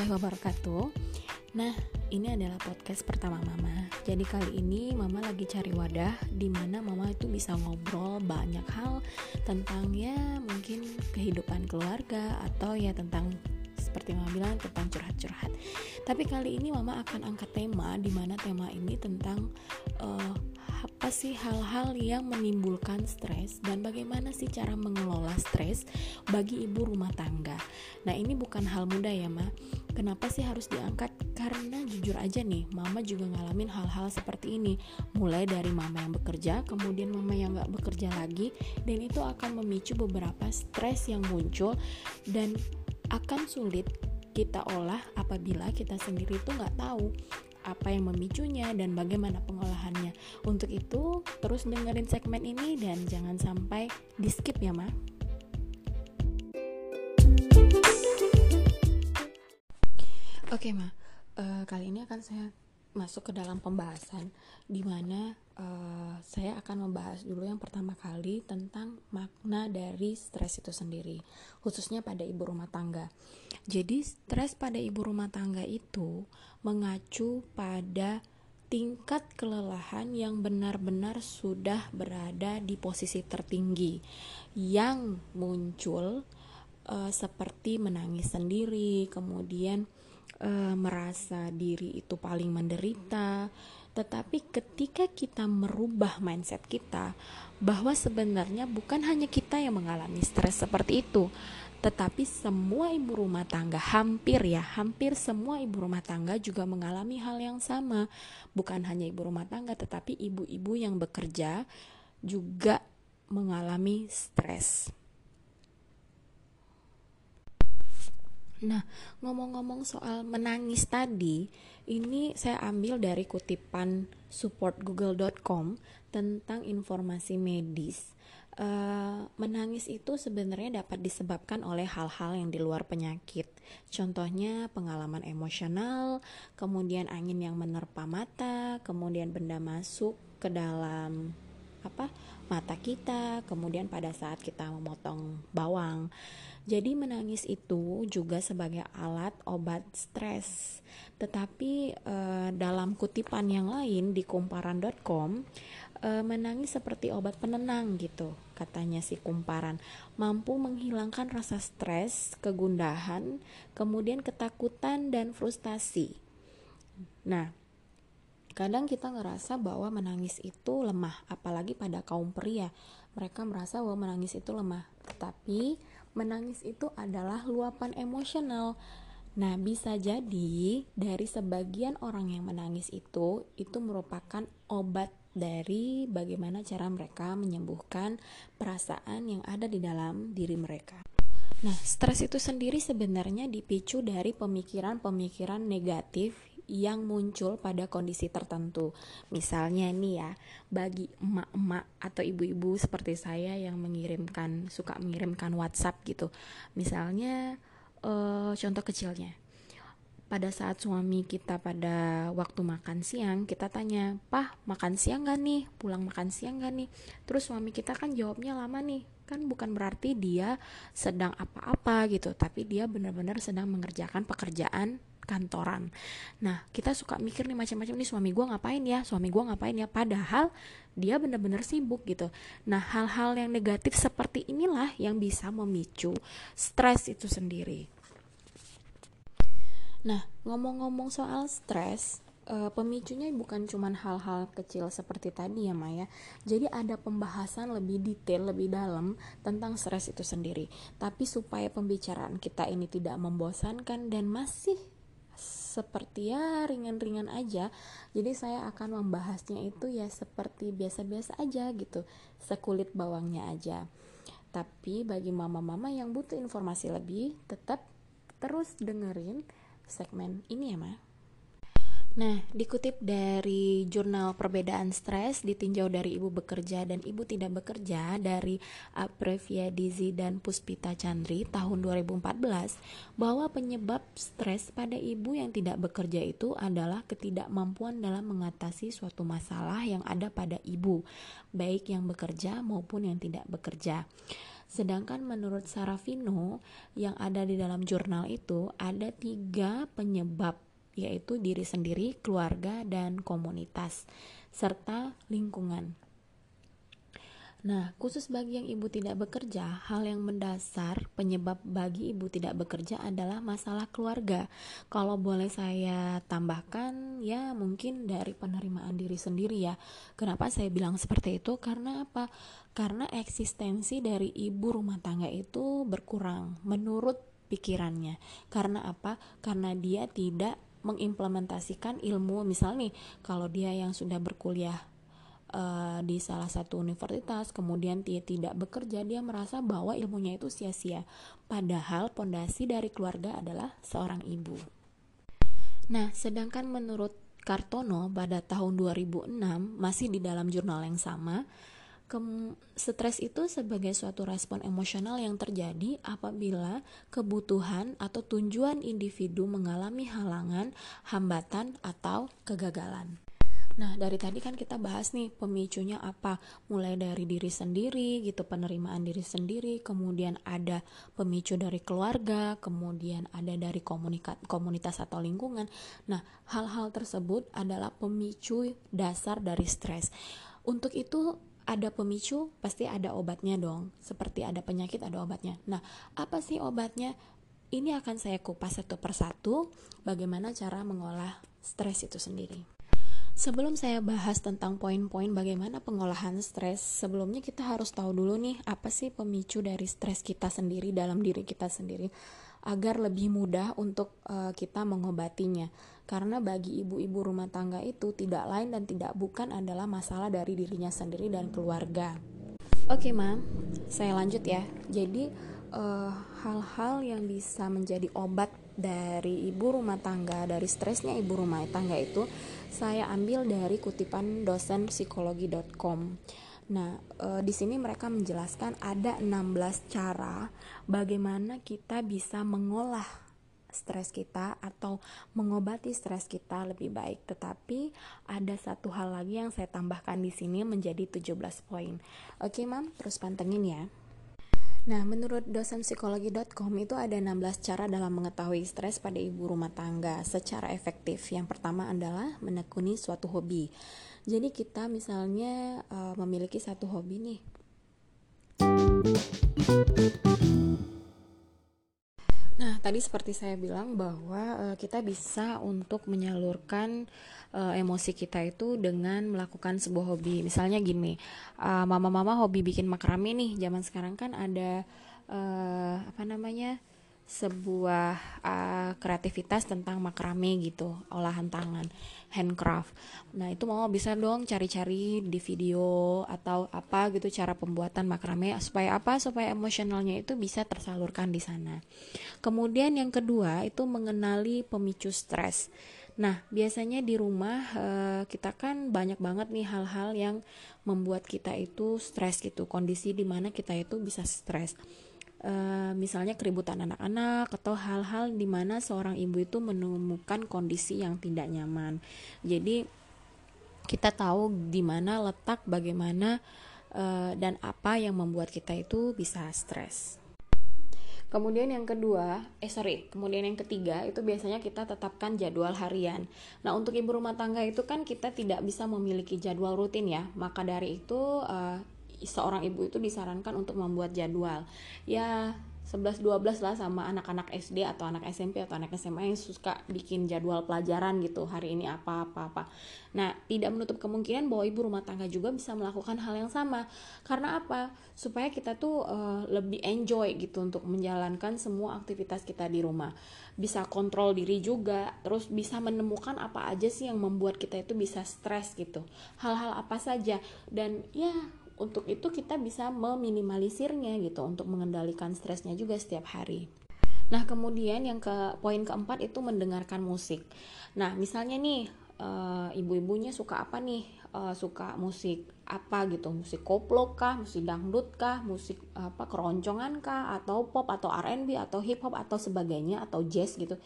warahmatullahi wabarakatuh. Nah, ini adalah podcast pertama Mama. Jadi kali ini Mama lagi cari wadah di mana Mama itu bisa ngobrol banyak hal tentang ya mungkin kehidupan keluarga atau ya tentang seperti Mama bilang tentang curhat-curhat. Tapi kali ini Mama akan angkat tema di mana tema ini tentang uh, apa sih hal-hal yang menimbulkan stres dan bagaimana sih cara mengelola stres bagi ibu rumah tangga. Nah, ini bukan hal mudah ya, Ma. Kenapa sih harus diangkat? Karena jujur aja nih, Mama juga ngalamin hal-hal seperti ini. Mulai dari Mama yang bekerja, kemudian Mama yang gak bekerja lagi, dan itu akan memicu beberapa stres yang muncul dan akan sulit kita olah apabila kita sendiri itu nggak tahu apa yang memicunya dan bagaimana pengolahannya. Untuk itu, terus dengerin segmen ini dan jangan sampai di skip ya, Ma. Oke, Ma. Uh, kali ini akan saya masuk ke dalam pembahasan di mana uh, saya akan membahas dulu yang pertama kali tentang makna dari stres itu sendiri, khususnya pada ibu rumah tangga. Jadi, stres pada ibu rumah tangga itu mengacu pada tingkat kelelahan yang benar-benar sudah berada di posisi tertinggi yang muncul uh, seperti menangis sendiri, kemudian uh, merasa diri itu paling menderita. Tetapi ketika kita merubah mindset kita bahwa sebenarnya bukan hanya kita yang mengalami stres seperti itu, tetapi semua ibu rumah tangga, hampir ya, hampir semua ibu rumah tangga juga mengalami hal yang sama. Bukan hanya ibu rumah tangga, tetapi ibu-ibu yang bekerja juga mengalami stres. Nah, ngomong-ngomong soal menangis tadi, ini saya ambil dari kutipan supportgoogle.com tentang informasi medis Uh, menangis itu sebenarnya dapat disebabkan oleh hal-hal yang di luar penyakit. Contohnya pengalaman emosional, kemudian angin yang menerpa mata, kemudian benda masuk ke dalam apa mata kita, kemudian pada saat kita memotong bawang. Jadi menangis itu juga sebagai alat obat stres. Tetapi uh, dalam kutipan yang lain di kumparan.com uh, menangis seperti obat penenang gitu katanya si kumparan. Mampu menghilangkan rasa stres kegundahan kemudian ketakutan dan frustasi. Nah kadang kita ngerasa bahwa menangis itu lemah apalagi pada kaum pria. Mereka merasa bahwa menangis itu lemah. Tetapi menangis itu adalah luapan emosional Nah, bisa jadi dari sebagian orang yang menangis itu itu merupakan obat dari bagaimana cara mereka menyembuhkan perasaan yang ada di dalam diri mereka. Nah, stres itu sendiri sebenarnya dipicu dari pemikiran-pemikiran negatif yang muncul pada kondisi tertentu. Misalnya nih ya, bagi emak-emak atau ibu-ibu seperti saya yang mengirimkan suka mengirimkan WhatsApp gitu. Misalnya uh, contoh kecilnya pada saat suami kita pada waktu makan siang kita tanya pah makan siang gak nih pulang makan siang gak nih terus suami kita kan jawabnya lama nih kan bukan berarti dia sedang apa-apa gitu tapi dia benar-benar sedang mengerjakan pekerjaan kantoran. Nah kita suka mikir nih macam-macam nih suami gue ngapain ya? Suami gue ngapain ya? Padahal dia benar-benar sibuk gitu. Nah hal-hal yang negatif seperti inilah yang bisa memicu stres itu sendiri. Nah, ngomong-ngomong soal stres, uh, pemicunya bukan cuma hal-hal kecil seperti tadi ya Maya. Jadi ada pembahasan lebih detail, lebih dalam tentang stres itu sendiri. Tapi supaya pembicaraan kita ini tidak membosankan dan masih seperti ya ringan-ringan aja. Jadi saya akan membahasnya itu ya seperti biasa-biasa aja gitu, sekulit bawangnya aja. Tapi bagi mama-mama yang butuh informasi lebih, tetap terus dengerin segmen ini ya Ma. Nah, dikutip dari jurnal perbedaan stres ditinjau dari ibu bekerja dan ibu tidak bekerja dari Aprevia Dizi dan Puspita Chandri tahun 2014 bahwa penyebab stres pada ibu yang tidak bekerja itu adalah ketidakmampuan dalam mengatasi suatu masalah yang ada pada ibu, baik yang bekerja maupun yang tidak bekerja. Sedangkan menurut Sarafino yang ada di dalam jurnal itu ada tiga penyebab yaitu diri sendiri, keluarga, dan komunitas serta lingkungan. Nah, khusus bagi yang ibu tidak bekerja, hal yang mendasar penyebab bagi ibu tidak bekerja adalah masalah keluarga. Kalau boleh saya tambahkan, ya mungkin dari penerimaan diri sendiri ya. Kenapa saya bilang seperti itu? Karena apa? Karena eksistensi dari ibu rumah tangga itu berkurang menurut pikirannya. Karena apa? Karena dia tidak mengimplementasikan ilmu misalnya nih kalau dia yang sudah berkuliah uh, di salah satu universitas, kemudian dia tidak bekerja, dia merasa bahwa ilmunya itu sia-sia. Padahal pondasi dari keluarga adalah seorang ibu. Nah, sedangkan menurut Kartono pada tahun 2006 masih di dalam jurnal yang sama, stres itu sebagai suatu respon emosional yang terjadi apabila kebutuhan atau tujuan individu mengalami halangan, hambatan, atau kegagalan. Nah, dari tadi kan kita bahas nih pemicunya apa? Mulai dari diri sendiri gitu, penerimaan diri sendiri, kemudian ada pemicu dari keluarga, kemudian ada dari komunitas atau lingkungan. Nah, hal-hal tersebut adalah pemicu dasar dari stres. Untuk itu ada pemicu pasti ada obatnya dong. Seperti ada penyakit ada obatnya. Nah, apa sih obatnya? Ini akan saya kupas satu persatu bagaimana cara mengolah stres itu sendiri. Sebelum saya bahas tentang poin-poin bagaimana pengolahan stres, sebelumnya kita harus tahu dulu nih apa sih pemicu dari stres kita sendiri dalam diri kita sendiri agar lebih mudah untuk uh, kita mengobatinya. Karena bagi ibu-ibu rumah tangga itu tidak lain dan tidak bukan adalah masalah dari dirinya sendiri dan keluarga. Oke, okay, Mam. Saya lanjut ya. Jadi eh, hal-hal uh, yang bisa menjadi obat dari ibu rumah tangga, dari stresnya ibu rumah tangga itu saya ambil dari kutipan dosen psikologi.com. Nah, e, di sini mereka menjelaskan ada 16 cara bagaimana kita bisa mengolah stres kita atau mengobati stres kita lebih baik. Tetapi ada satu hal lagi yang saya tambahkan di sini menjadi 17 poin. Oke, Mam, terus pantengin ya. Nah, menurut dosen psikologi.com itu ada 16 cara dalam mengetahui stres pada ibu rumah tangga secara efektif. Yang pertama adalah menekuni suatu hobi. Jadi kita misalnya uh, memiliki satu hobi nih. Nah, tadi seperti saya bilang bahwa uh, kita bisa untuk menyalurkan uh, emosi kita itu dengan melakukan sebuah hobi. Misalnya gini, uh, mama-mama hobi bikin makrame nih. Zaman sekarang kan ada uh, apa namanya? Sebuah uh, kreativitas tentang makrame gitu, olahan tangan, handcraft. Nah, itu mau bisa dong cari-cari di video atau apa gitu cara pembuatan makrame supaya apa? Supaya emosionalnya itu bisa tersalurkan di sana. Kemudian yang kedua itu mengenali pemicu stres. Nah, biasanya di rumah uh, kita kan banyak banget nih hal-hal yang membuat kita itu stres gitu, kondisi di mana kita itu bisa stres Uh, misalnya keributan anak-anak atau hal-hal di mana seorang ibu itu menemukan kondisi yang tidak nyaman. Jadi kita tahu di mana letak bagaimana uh, dan apa yang membuat kita itu bisa stres. Kemudian yang kedua, eh sorry, kemudian yang ketiga itu biasanya kita tetapkan jadwal harian. Nah untuk ibu rumah tangga itu kan kita tidak bisa memiliki jadwal rutin ya, maka dari itu uh, seorang ibu itu disarankan untuk membuat jadwal. Ya 11-12 lah sama anak-anak SD atau anak SMP atau anak SMA yang suka bikin jadwal pelajaran gitu hari ini apa apa apa. Nah tidak menutup kemungkinan bahwa ibu rumah tangga juga bisa melakukan hal yang sama. Karena apa? Supaya kita tuh uh, lebih enjoy gitu untuk menjalankan semua aktivitas kita di rumah. Bisa kontrol diri juga terus bisa menemukan apa aja sih yang membuat kita itu bisa stres gitu. Hal-hal apa saja. Dan ya untuk itu kita bisa meminimalisirnya gitu untuk mengendalikan stresnya juga setiap hari. Nah, kemudian yang ke poin keempat itu mendengarkan musik. Nah, misalnya nih uh, ibu-ibunya suka apa nih? Uh, suka musik apa gitu? Musik koplo kah, musik dangdut kah, musik apa keroncongan kah atau pop atau R&B atau hip hop atau sebagainya atau jazz gitu.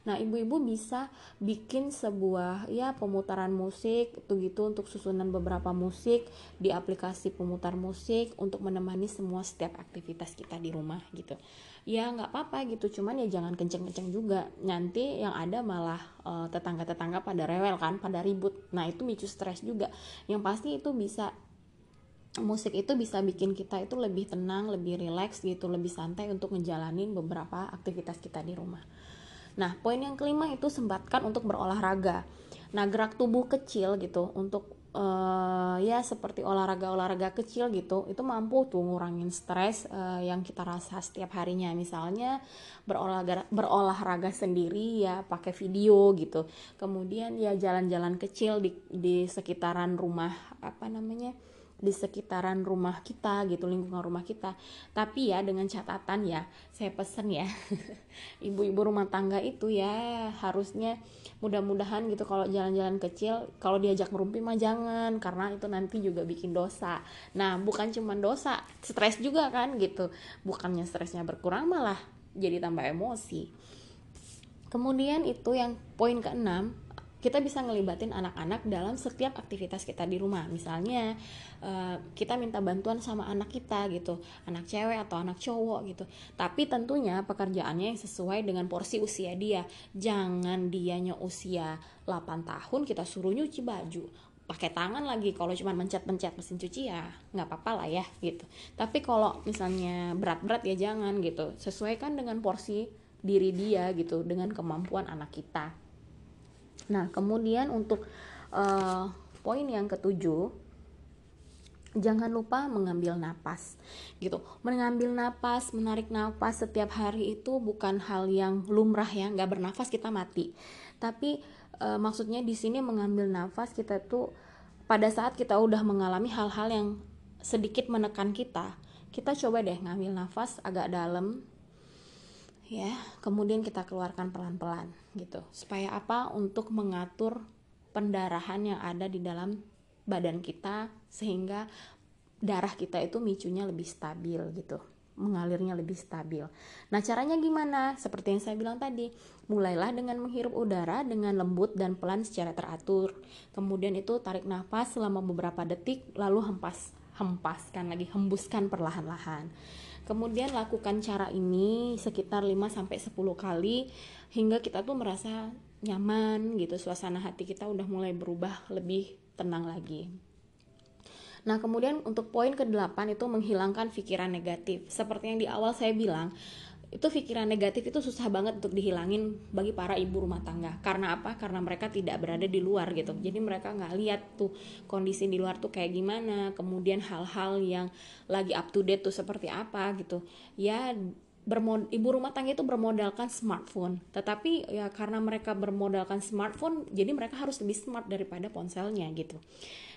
Nah ibu-ibu bisa bikin sebuah ya pemutaran musik itu gitu untuk susunan beberapa musik di aplikasi pemutar musik untuk menemani semua setiap aktivitas kita di rumah gitu. Ya nggak apa-apa gitu. Cuman ya jangan kenceng-kenceng juga. Nanti yang ada malah uh, tetangga-tetangga pada rewel kan pada ribut. Nah itu micu stres juga. Yang pasti itu bisa musik itu bisa bikin kita itu lebih tenang, lebih rileks gitu, lebih santai untuk ngejalanin beberapa aktivitas kita di rumah. Nah, poin yang kelima itu sempatkan untuk berolahraga. Nah, gerak tubuh kecil gitu untuk uh, ya seperti olahraga-olahraga kecil gitu, itu mampu tuh ngurangin stres uh, yang kita rasa setiap harinya. Misalnya berolahraga berolahraga sendiri ya pakai video gitu. Kemudian ya jalan-jalan kecil di di sekitaran rumah apa namanya? Di sekitaran rumah kita gitu lingkungan rumah kita. Tapi ya dengan catatan ya saya pesen ya ibu-ibu rumah tangga itu ya harusnya mudah-mudahan gitu kalau jalan-jalan kecil kalau diajak merumpi mah jangan karena itu nanti juga bikin dosa. Nah bukan cuma dosa stres juga kan gitu. Bukannya stresnya berkurang malah jadi tambah emosi. Kemudian itu yang poin keenam kita bisa ngelibatin anak-anak dalam setiap aktivitas kita di rumah. Misalnya uh, kita minta bantuan sama anak kita gitu. Anak cewek atau anak cowok gitu. Tapi tentunya pekerjaannya yang sesuai dengan porsi usia dia. Jangan dianya usia 8 tahun kita suruh nyuci baju. Pakai tangan lagi kalau cuma mencet-mencet mesin cuci ya nggak apa-apa lah ya gitu. Tapi kalau misalnya berat-berat ya jangan gitu. Sesuaikan dengan porsi diri dia gitu dengan kemampuan anak kita Nah, kemudian untuk uh, poin yang ketujuh, jangan lupa mengambil napas gitu. Mengambil napas menarik napas setiap hari itu bukan hal yang lumrah ya nggak bernafas kita mati. Tapi e, maksudnya di sini mengambil nafas kita tuh pada saat kita udah mengalami hal-hal yang sedikit menekan kita kita coba deh ngambil nafas agak dalam ya kemudian kita keluarkan pelan-pelan gitu supaya apa untuk mengatur pendarahan yang ada di dalam badan kita sehingga darah kita itu micunya lebih stabil gitu mengalirnya lebih stabil. Nah, caranya gimana? Seperti yang saya bilang tadi, mulailah dengan menghirup udara dengan lembut dan pelan secara teratur. Kemudian itu tarik nafas selama beberapa detik, lalu hempas, hempaskan lagi, hembuskan perlahan-lahan. Kemudian lakukan cara ini sekitar 5 sampai 10 kali hingga kita tuh merasa nyaman gitu, suasana hati kita udah mulai berubah lebih tenang lagi. Nah, kemudian untuk poin ke-8 itu menghilangkan pikiran negatif. Seperti yang di awal saya bilang, itu pikiran negatif itu susah banget untuk dihilangin bagi para ibu rumah tangga. Karena apa? Karena mereka tidak berada di luar gitu. Jadi mereka nggak lihat tuh kondisi di luar tuh kayak gimana. Kemudian hal-hal yang lagi up to date tuh seperti apa gitu. Ya bermod ibu rumah tangga itu bermodalkan smartphone tetapi ya karena mereka bermodalkan smartphone jadi mereka harus lebih smart daripada ponselnya gitu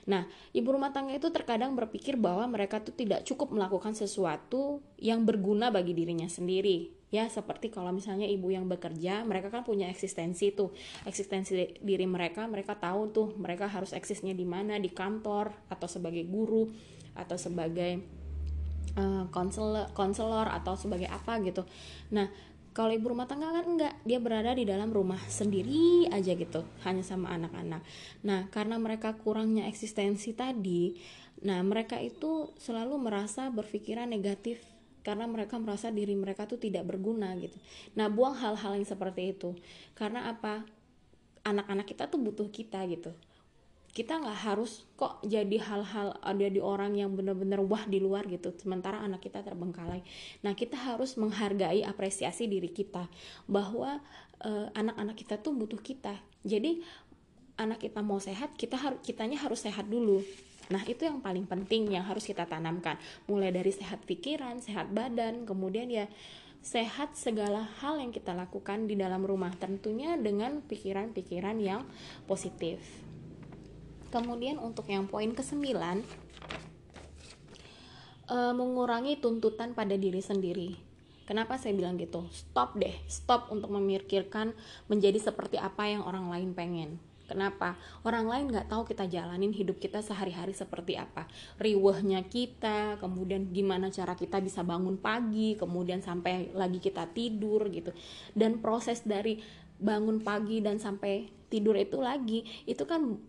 Nah, ibu rumah tangga itu terkadang berpikir bahwa mereka tuh tidak cukup melakukan sesuatu yang berguna bagi dirinya sendiri. Ya, seperti kalau misalnya ibu yang bekerja, mereka kan punya eksistensi tuh. Eksistensi diri mereka, mereka tahu tuh mereka harus eksisnya di mana, di kantor atau sebagai guru atau sebagai konselor, uh, konselor atau sebagai apa gitu. Nah, kalau ibu rumah tangga kan enggak, dia berada di dalam rumah sendiri aja gitu, hanya sama anak-anak. Nah, karena mereka kurangnya eksistensi tadi, nah mereka itu selalu merasa berpikiran negatif karena mereka merasa diri mereka tuh tidak berguna gitu. Nah, buang hal-hal yang seperti itu. Karena apa? Anak-anak kita tuh butuh kita gitu kita nggak harus kok jadi hal-hal ada di orang yang benar-benar wah di luar gitu sementara anak kita terbengkalai. Nah kita harus menghargai apresiasi diri kita bahwa eh, anak-anak kita tuh butuh kita. Jadi anak kita mau sehat kita harus kitanya harus sehat dulu. Nah itu yang paling penting yang harus kita tanamkan. Mulai dari sehat pikiran sehat badan kemudian ya sehat segala hal yang kita lakukan di dalam rumah tentunya dengan pikiran-pikiran yang positif Kemudian untuk yang poin ke-9 uh, mengurangi tuntutan pada diri sendiri. Kenapa saya bilang gitu? Stop deh, stop untuk memikirkan menjadi seperti apa yang orang lain pengen. Kenapa? Orang lain nggak tahu kita jalanin hidup kita sehari-hari seperti apa. Riwehnya kita, kemudian gimana cara kita bisa bangun pagi, kemudian sampai lagi kita tidur gitu. Dan proses dari bangun pagi dan sampai tidur itu lagi itu kan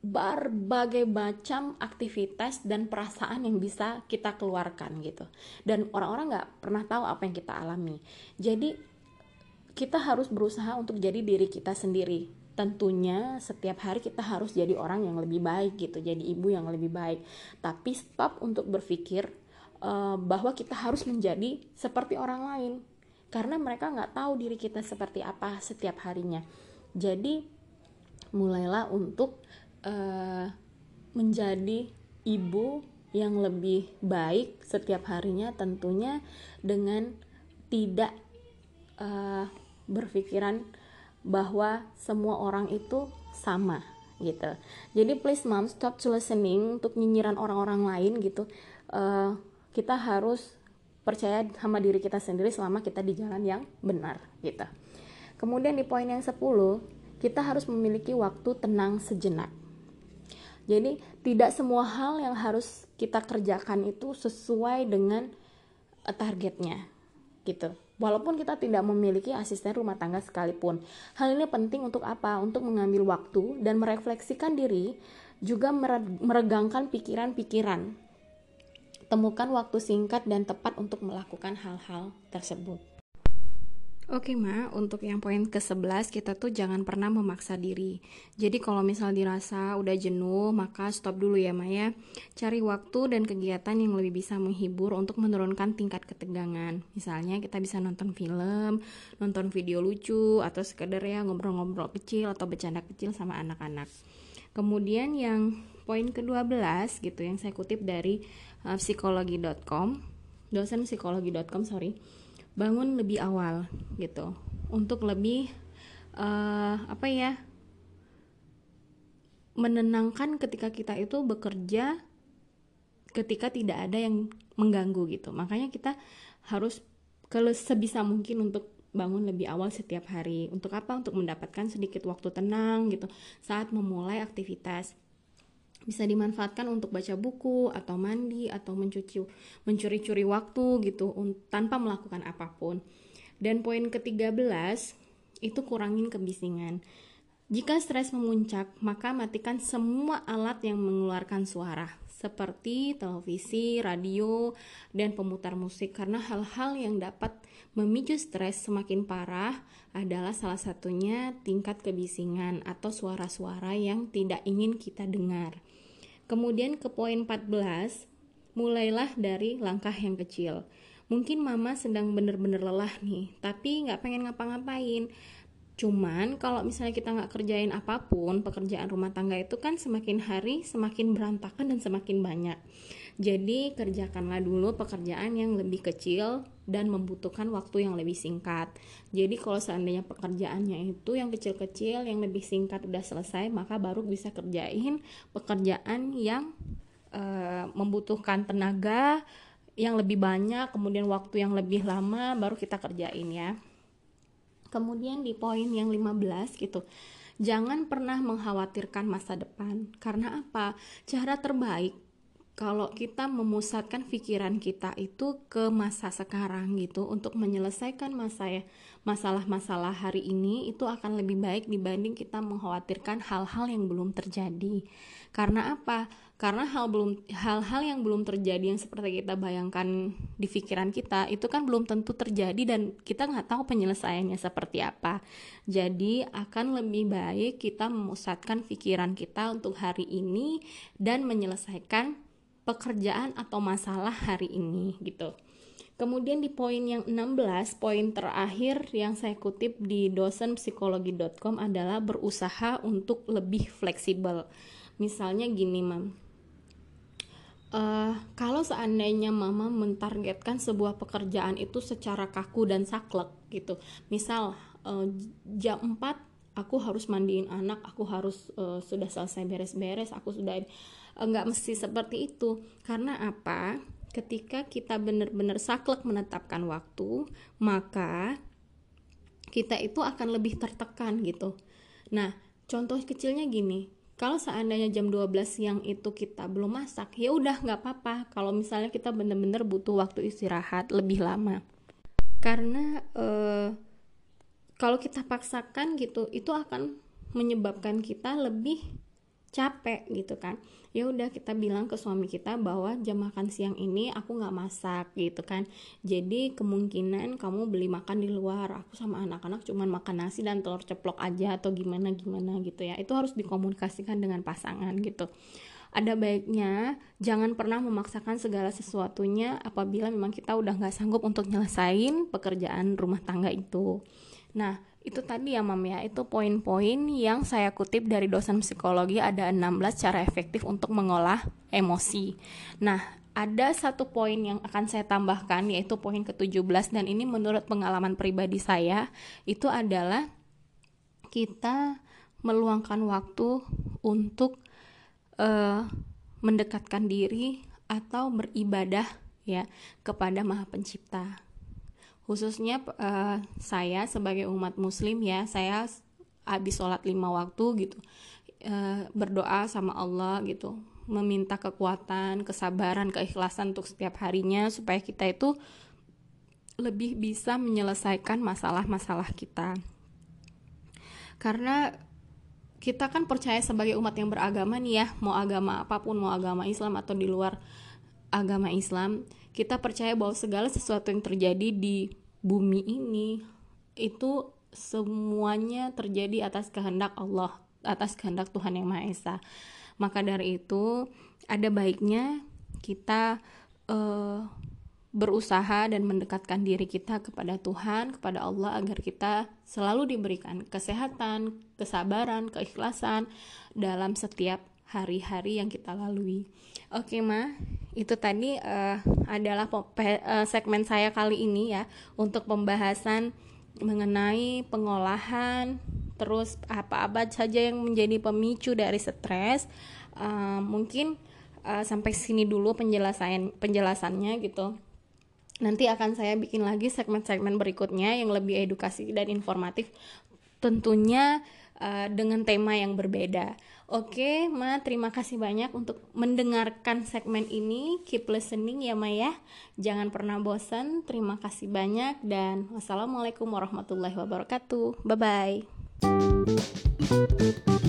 berbagai macam aktivitas dan perasaan yang bisa kita keluarkan gitu. Dan orang-orang nggak pernah tahu apa yang kita alami. Jadi kita harus berusaha untuk jadi diri kita sendiri. Tentunya setiap hari kita harus jadi orang yang lebih baik gitu jadi ibu yang lebih baik. Tapi stop untuk berpikir uh, bahwa kita harus menjadi seperti orang lain. Karena mereka nggak tahu diri kita seperti apa setiap harinya. Jadi mulailah untuk uh, menjadi ibu yang lebih baik setiap harinya tentunya dengan tidak uh, berpikiran bahwa semua orang itu sama gitu. Jadi please mom stop to listening untuk nyinyiran orang-orang lain gitu. Uh, kita harus percaya sama diri kita sendiri selama kita di jalan yang benar gitu. Kemudian di poin yang 10 kita harus memiliki waktu tenang sejenak jadi tidak semua hal yang harus kita kerjakan itu sesuai dengan eh, targetnya gitu. Walaupun kita tidak memiliki asisten rumah tangga sekalipun. Hal ini penting untuk apa? Untuk mengambil waktu dan merefleksikan diri, juga meregangkan pikiran-pikiran. Temukan waktu singkat dan tepat untuk melakukan hal-hal tersebut. Oke Ma, untuk yang poin ke-11 kita tuh jangan pernah memaksa diri. Jadi kalau misal dirasa udah jenuh, maka stop dulu ya Ma ya. Cari waktu dan kegiatan yang lebih bisa menghibur untuk menurunkan tingkat ketegangan. Misalnya kita bisa nonton film, nonton video lucu, atau sekedar ya ngobrol-ngobrol kecil atau bercanda kecil sama anak-anak. Kemudian yang poin ke-12 gitu yang saya kutip dari uh, psikologi.com, dosen psikologi.com sorry bangun lebih awal gitu. Untuk lebih uh, apa ya menenangkan ketika kita itu bekerja ketika tidak ada yang mengganggu gitu. Makanya kita harus kalau sebisa mungkin untuk bangun lebih awal setiap hari. Untuk apa? Untuk mendapatkan sedikit waktu tenang gitu. Saat memulai aktivitas bisa dimanfaatkan untuk baca buku atau mandi atau mencuci mencuri-curi waktu gitu tanpa melakukan apa pun. Dan poin ke-13 itu kurangin kebisingan. Jika stres memuncak, maka matikan semua alat yang mengeluarkan suara seperti televisi, radio, dan pemutar musik karena hal-hal yang dapat memicu stres semakin parah adalah salah satunya tingkat kebisingan atau suara-suara yang tidak ingin kita dengar. Kemudian ke poin 14, mulailah dari langkah yang kecil. Mungkin mama sedang bener-bener lelah nih, tapi nggak pengen ngapa-ngapain. Cuman kalau misalnya kita nggak kerjain apa pun, pekerjaan rumah tangga itu kan semakin hari semakin berantakan dan semakin banyak. Jadi kerjakanlah dulu pekerjaan yang lebih kecil dan membutuhkan waktu yang lebih singkat. Jadi kalau seandainya pekerjaannya itu yang kecil-kecil, yang lebih singkat udah selesai, maka baru bisa kerjain pekerjaan yang uh, membutuhkan tenaga yang lebih banyak, kemudian waktu yang lebih lama baru kita kerjain ya. Kemudian di poin yang 15 gitu. Jangan pernah mengkhawatirkan masa depan. Karena apa? Cara terbaik kalau kita memusatkan pikiran kita itu ke masa sekarang gitu untuk menyelesaikan masa ya masalah-masalah hari ini itu akan lebih baik dibanding kita mengkhawatirkan hal-hal yang belum terjadi. Karena apa? Karena hal belum hal-hal yang belum terjadi yang seperti kita bayangkan di pikiran kita itu kan belum tentu terjadi dan kita nggak tahu penyelesaiannya seperti apa. Jadi akan lebih baik kita memusatkan pikiran kita untuk hari ini dan menyelesaikan pekerjaan atau masalah hari ini gitu. Kemudian di poin yang 16, poin terakhir yang saya kutip di dosenpsikologi.com adalah berusaha untuk lebih fleksibel. Misalnya gini, Mam. Uh, kalau seandainya mama mentargetkan sebuah pekerjaan itu secara kaku dan saklek gitu. Misal uh, jam 4 aku harus mandiin anak, aku harus uh, sudah selesai beres-beres, aku sudah nggak mesti seperti itu. Karena apa? Ketika kita benar-benar saklek menetapkan waktu maka kita itu akan lebih tertekan gitu. Nah contoh kecilnya gini. Kalau seandainya jam 12 siang itu kita belum masak ya udah nggak apa-apa. Kalau misalnya kita benar-benar butuh waktu istirahat lebih lama. Karena eh, kalau kita paksakan gitu itu akan menyebabkan kita lebih capek gitu kan. Ya udah kita bilang ke suami kita bahwa jam makan siang ini aku nggak masak gitu kan. Jadi kemungkinan kamu beli makan di luar. Aku sama anak-anak cuman makan nasi dan telur ceplok aja atau gimana gimana gitu ya. Itu harus dikomunikasikan dengan pasangan gitu. Ada baiknya jangan pernah memaksakan segala sesuatunya apabila memang kita udah nggak sanggup untuk nyelesain pekerjaan rumah tangga itu nah itu tadi ya mam ya. Itu poin-poin yang saya kutip dari dosen psikologi ada 16 cara efektif untuk mengolah emosi. Nah ada satu poin yang akan saya tambahkan yaitu poin ke-17 dan ini menurut pengalaman pribadi saya itu adalah kita meluangkan waktu untuk uh, mendekatkan diri atau beribadah ya kepada Maha Pencipta khususnya uh, saya sebagai umat muslim ya saya habis sholat lima waktu gitu uh, berdoa sama Allah gitu meminta kekuatan kesabaran keikhlasan untuk setiap harinya supaya kita itu lebih bisa menyelesaikan masalah-masalah kita. Karena kita kan percaya sebagai umat yang beragama nih ya mau agama apa pun mau agama Islam atau di luar agama Islam kita percaya bahwa segala sesuatu yang terjadi di bumi ini itu semuanya terjadi atas kehendak Allah, atas kehendak Tuhan Yang Maha Esa. Maka dari itu, ada baiknya kita uh, berusaha dan mendekatkan diri kita kepada Tuhan, kepada Allah agar kita selalu diberikan kesehatan, kesabaran, keikhlasan dalam setiap hari-hari yang kita lalui. Oke, Ma. Itu tadi uh, adalah uh, segmen saya kali ini ya untuk pembahasan mengenai pengolahan terus apa-apa saja yang menjadi pemicu dari stres. Uh, mungkin uh, sampai sini dulu penjelasan penjelasannya gitu. Nanti akan saya bikin lagi segmen-segmen berikutnya yang lebih edukasi dan informatif tentunya uh, dengan tema yang berbeda. Oke, Ma, terima kasih banyak untuk mendengarkan segmen ini. Keep listening ya, Ma ya. Jangan pernah bosan. Terima kasih banyak dan wassalamualaikum warahmatullahi wabarakatuh. Bye bye.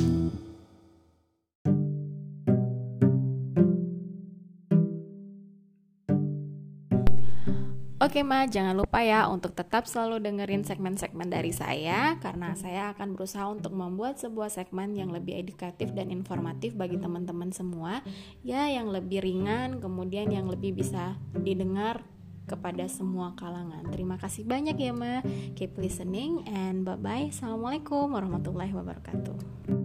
Oke Ma, jangan lupa ya untuk tetap selalu dengerin segmen-segmen dari saya karena saya akan berusaha untuk membuat sebuah segmen yang lebih edukatif dan informatif bagi teman-teman semua ya yang lebih ringan kemudian yang lebih bisa didengar kepada semua kalangan. Terima kasih banyak ya Ma. Keep listening and bye bye. Assalamualaikum warahmatullahi wabarakatuh.